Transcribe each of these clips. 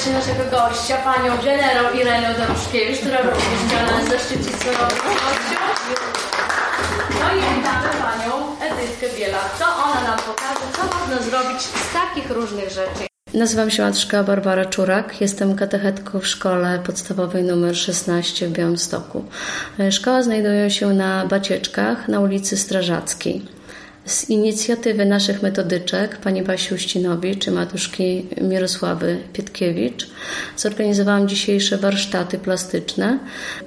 Serdecznie naszego gościa, panią generał Irenę Doroszkiewicz, która również chciała nas zaszczycić swoją obecnością. No i witamy panią Edytkę Bielak. Co ona nam pokaże, co można zrobić z takich różnych rzeczy. Nazywam się Matrzka Barbara Czurak, jestem katechetką w szkole podstawowej nr 16 w Białymstoku. Szkoła znajduje się na Bacieczkach na ulicy Strażackiej. Z inicjatywy naszych metodyczek, pani Basi Uścinowicz i matuszki Mirosławy Pietkiewicz, zorganizowałam dzisiejsze warsztaty plastyczne,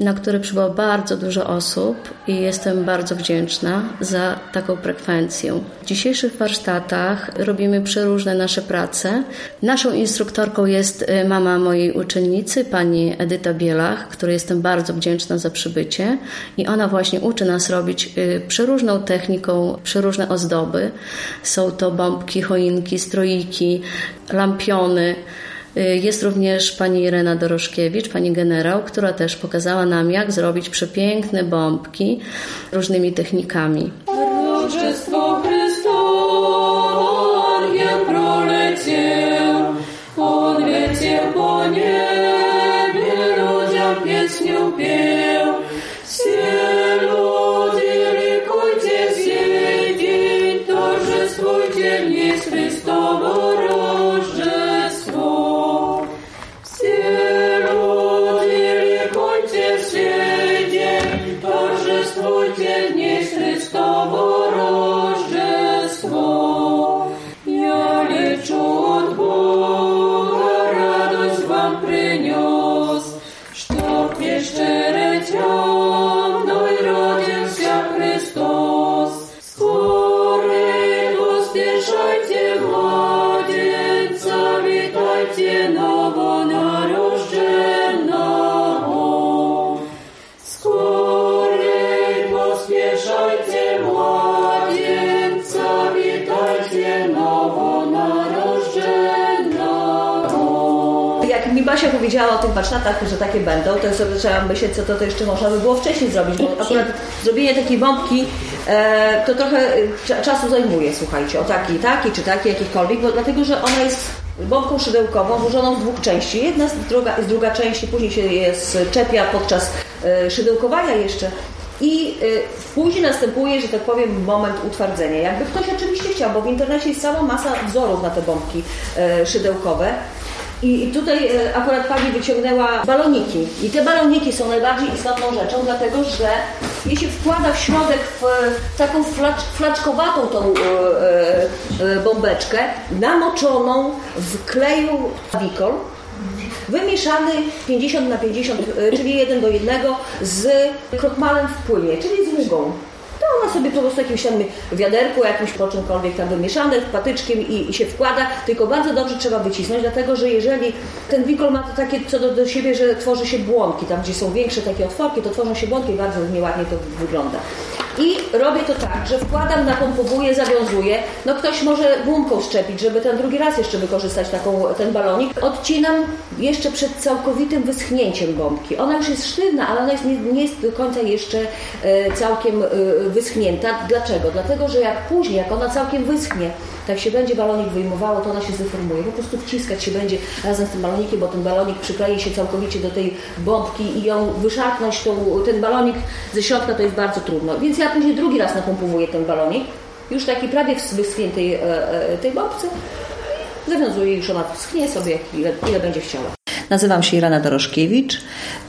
na które przybyło bardzo dużo osób i jestem bardzo wdzięczna za taką frekwencję. W dzisiejszych warsztatach robimy przeróżne nasze prace. Naszą instruktorką jest mama mojej uczennicy, pani Edyta Bielach, której jestem bardzo wdzięczna za przybycie i ona właśnie uczy nas robić przeróżną techniką, przeróżne ozdoby. Są to bombki, choinki, stroiki, lampiony. Jest również pani Irena Doroszkiewicz, pani generał, która też pokazała nam, jak zrobić przepiękne bombki różnymi technikami. Roczestwo Chrystowa, jak proleciał, On leciał po niebie, powiedziała o tych warsztatach, że takie będą, to sobie zaczęłam myśleć, co to, to jeszcze można by było wcześniej zrobić, bo akurat zrobienie takiej bombki e, to trochę e, cza- czasu zajmuje, słuchajcie, o takiej, takiej czy takiej, jakiejkolwiek, bo dlatego, że ona jest bombką szydełkową złożoną z dwóch części. Jedna jest druga, druga część i później się je czepia podczas e, szydełkowania jeszcze. I y, później następuje, że tak powiem, moment utwardzenia. Jakby ktoś oczywiście chciał, bo w internecie jest cała masa wzorów na te bombki y, szydełkowe. I tutaj e, akurat pani wyciągnęła baloniki. I te baloniki są najbardziej istotną rzeczą, dlatego że je się wkłada w środek w taką flacz, flaczkowatą tą e, e, bombeczkę, namoczoną w kleju wikol, wymieszany 50 na 50, e, czyli 1 do 1 z krokmalem w płynie, czyli z ługą. To ona sobie po prostu jakimś tam wiaderku, jakimś po czymkolwiek tam wymieszane, patyczkiem i, i się wkłada, tylko bardzo dobrze trzeba wycisnąć, dlatego że jeżeli ten wikol ma to takie co do, do siebie, że tworzy się błonki, tam gdzie są większe takie otworki, to tworzą się błonki i bardzo nieładnie to wygląda. I robię to tak, że wkładam, napompowuję, zawiązuję. No ktoś może gumką szczepić, żeby ten drugi raz jeszcze wykorzystać taką, ten balonik. Odcinam jeszcze przed całkowitym wyschnięciem bombki. Ona już jest sztywna, ale ona jest, nie, nie jest do końca jeszcze e, całkiem e, wyschnięta. Dlaczego? Dlatego, że jak później, jak ona całkiem wyschnie, tak się będzie balonik wyjmowało, to ona się zdeformuje. Po prostu wciskać się będzie razem z tym balonikiem, bo ten balonik przyklei się całkowicie do tej bombki i ją wyszarpnąć, tą, ten balonik ze środka to jest bardzo trudno. Więc ja później drugi raz napompowuję ten balonik, już taki prawie w wyschniętej e, e, tej bombce. Zawiązuję już ona schnie sobie, ile, ile będzie chciała. Nazywam się Irena Dorożkiewicz.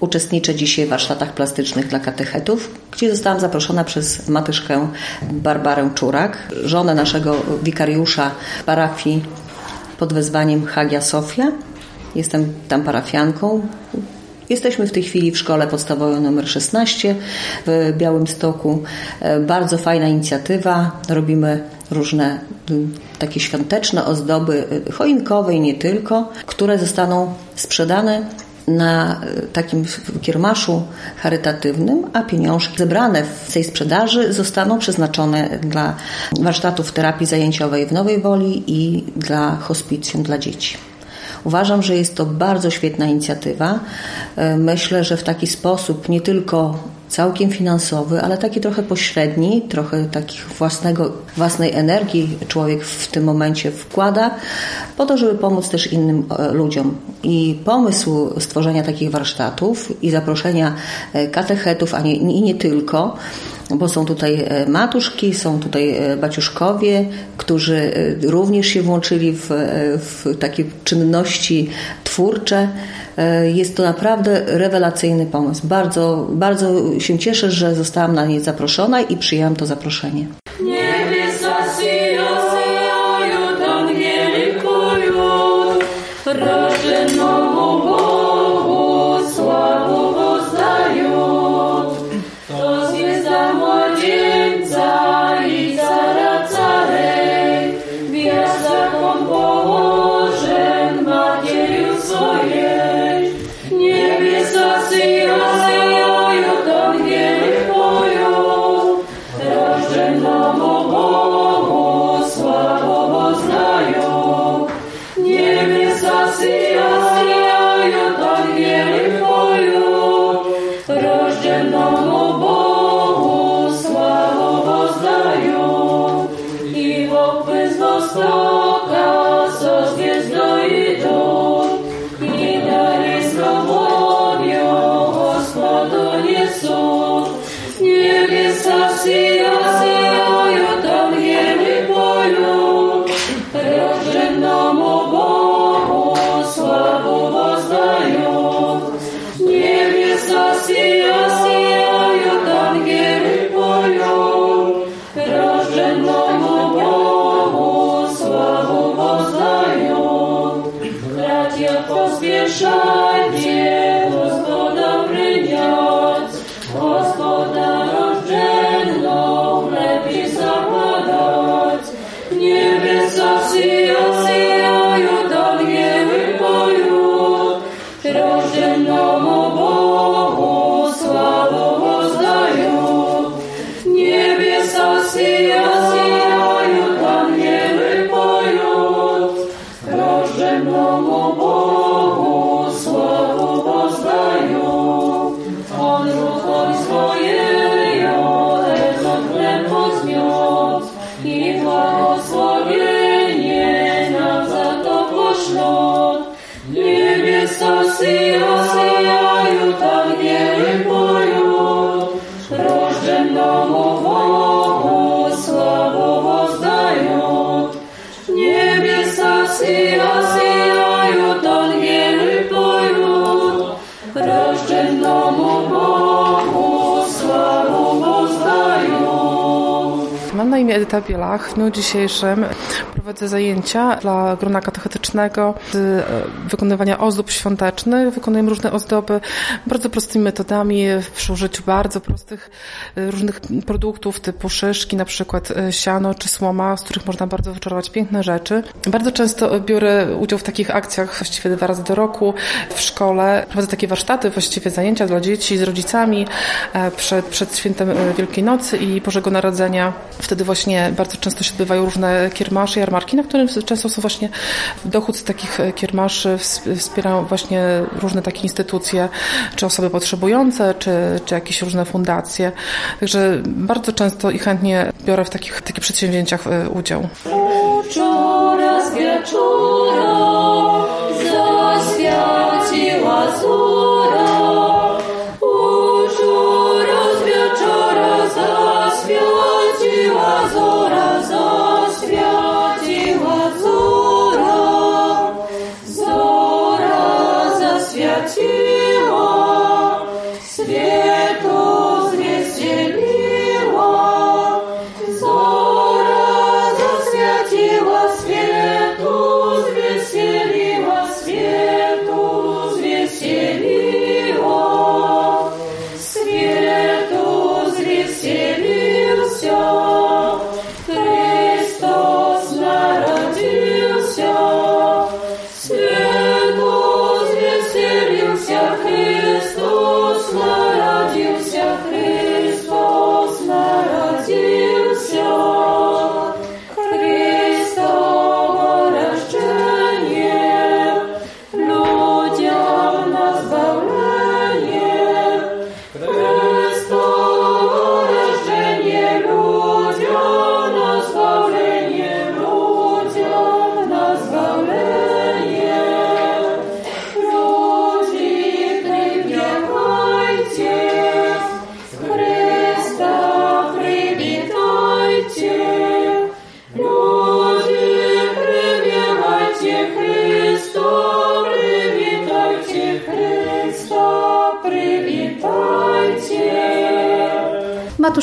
Uczestniczę dzisiaj w warsztatach plastycznych dla katechetów, gdzie zostałam zaproszona przez matyszkę Barbarę Czurak, żonę naszego wikariusza parafii pod wezwaniem Hagia Sofia. Jestem tam parafianką. Jesteśmy w tej chwili w szkole podstawowej nr 16 w Białymstoku. E, Bardzo fajna inicjatywa. Robimy różne mm, takie świąteczne ozdoby y, choinkowe i nie tylko, które zostaną sprzedane na y, takim kiermaszu charytatywnym, a pieniążki zebrane w tej sprzedaży zostaną przeznaczone dla warsztatów terapii zajęciowej w Nowej Woli i dla hospicjum dla dzieci. Uważam, że jest to bardzo świetna inicjatywa. E, Myślę, że w taki sposób nie tylko całkiem finansowy, ale taki trochę pośredni, trochę takich własnego, własnej energii człowiek w tym momencie wkłada, po to, żeby pomóc też innym e, ludziom. I pomysł stworzenia takich warsztatów i zaproszenia e, katechetów, a nie, i nie tylko, bo są tutaj e, matuszki, są tutaj e, baciuszkowie, którzy e, również się włączyli w, w takie czynności twórcze. Jest to naprawdę rewelacyjny pomysł. Bardzo, bardzo się cieszę, że zostałam na nie zaproszona i przyjęłam to zaproszenie. Nie. so mieszanie, Gospoda przyniósł, Gospoda rozdzielną, chleb i zapadać. Niebiesa sija, sijają do nieły Bogu sławę wozdają. Niebiesa sija, sijają do nieły boju, рожденному Богу славу воздают. Mam na imię Edyta Bielach. W dniu dzisiejszym prowadzę zajęcia dla grona e, wykonywania ozdób świątecznych. Wykonujemy różne ozdoby bardzo prostymi metodami, przy użyciu bardzo prostych e, różnych produktów typu szyszki, na przykład e, siano czy słoma, z których można bardzo wyczarować piękne rzeczy. Bardzo często biorę udział w takich akcjach właściwie dwa razy do roku w szkole. Prowadzę takie warsztaty, właściwie zajęcia dla dzieci z rodzicami przed, przed świętem Wielkiej Nocy i Bożego Narodzenia. Wtedy właśnie bardzo często się odbywają różne kiermasze, jarmarki, na którym często są właśnie dochód z takich e, kiermaszy ws- wspierają właśnie różne takie instytucje, czy osoby potrzebujące, czy, czy jakieś różne fundacje. Także bardzo często i chętnie biorę w takich, takich przedsięwzięciach e, udział. Coraz wieczora zaświeciła zora.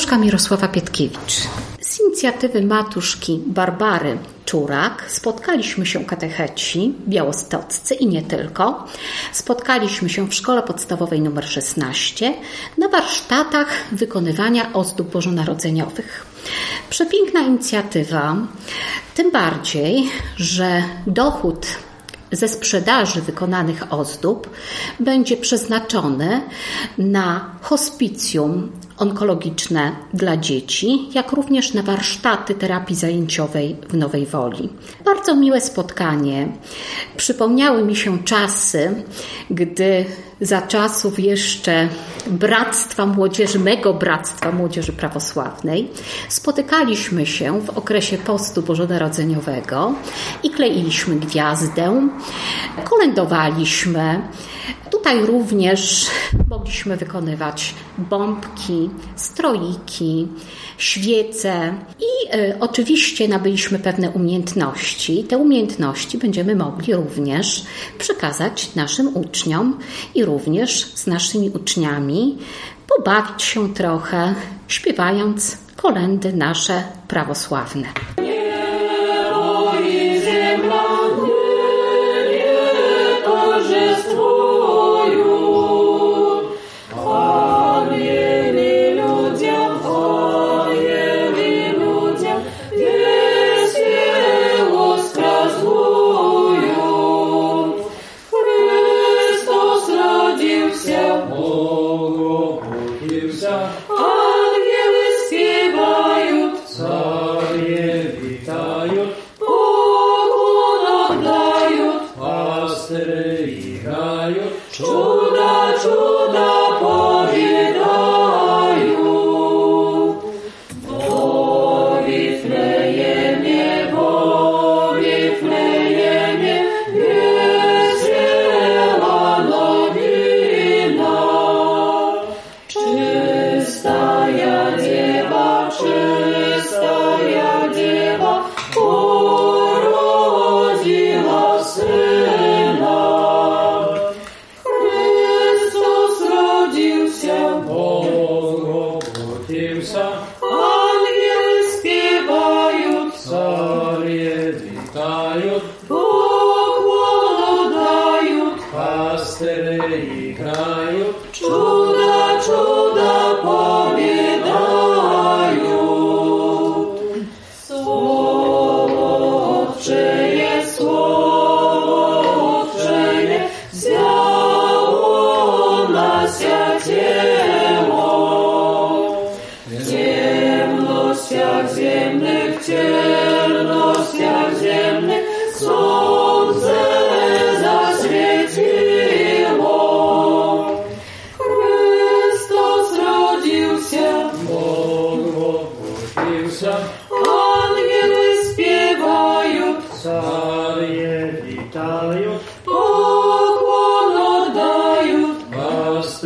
książka Mirosława Pietkiewicz. Z inicjatywy matuszki Barbary Czurak spotkaliśmy się katecheci białostoccy i nie tylko. Spotkaliśmy się w szkole podstawowej nr 16 na warsztatach wykonywania ozdób bożonarodzeniowych. Przepiękna inicjatywa, tym bardziej, że dochód ze sprzedaży wykonanych ozdób będzie przeznaczony na hospicjum onkologiczne dla dzieci, jak również na warsztaty terapii zajęciowej w Nowej Woli. Bardzo miłe spotkanie. Przypomniały mi się czasy, gdy za czasów jeszcze Bractwa Młodzieży, mego Bractwa Młodzieży Prawosławnej, spotykaliśmy się w okresie postu bożonarodzeniowego i kleiliśmy gwiazdę, kolędowaliśmy. Tutaj również mogliśmy wykonywać bombki, stroiki, świece i e, oczywiście nabyliśmy pewne umiejętności. Te umiejętności będziemy mogli również przekazać naszym uczniom i również z naszymi uczniami pobawić się trochę, śpiewając kolendy nasze prawosławne.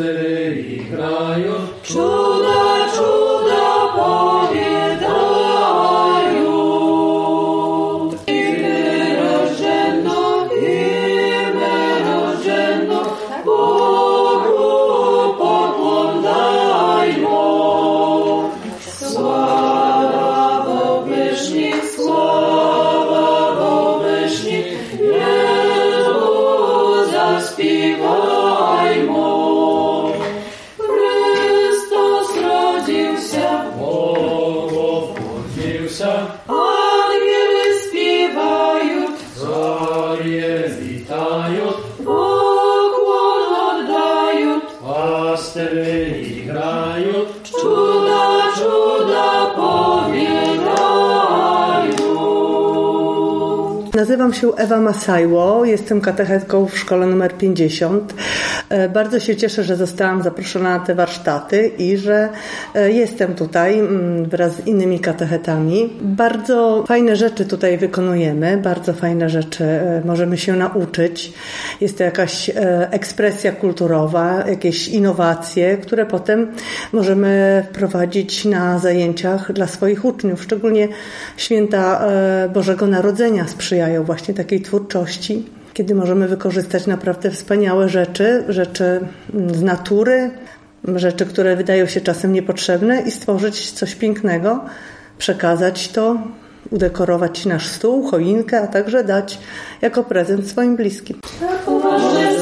Sri Nazywam się Ewa Masajło, jestem katechetką w szkole numer 50. E, Bardzo się cieszę, że zostałam zaproszona na te warsztaty i że e, jestem tutaj mm, wraz z innymi katechetami. Bardzo fajne rzeczy tutaj wykonujemy, bardzo fajne rzeczy e, możemy się nauczyć. Jest to jakaś ekspresja kulturowa, jakieś innowacje, które potem możemy wprowadzić na zajęciach dla swoich uczniów. Szczególnie święta Bożego Narodzenia sprzyjają właśnie takiej twórczości kiedy możemy wykorzystać naprawdę wspaniałe rzeczy, rzeczy mm, z natury, rzeczy, które wydają się czasem niepotrzebne i stworzyć coś pięknego, przekazać to, udekorować nasz stół, choinkę, a także dać jako prezent swoim bliskim. Uważne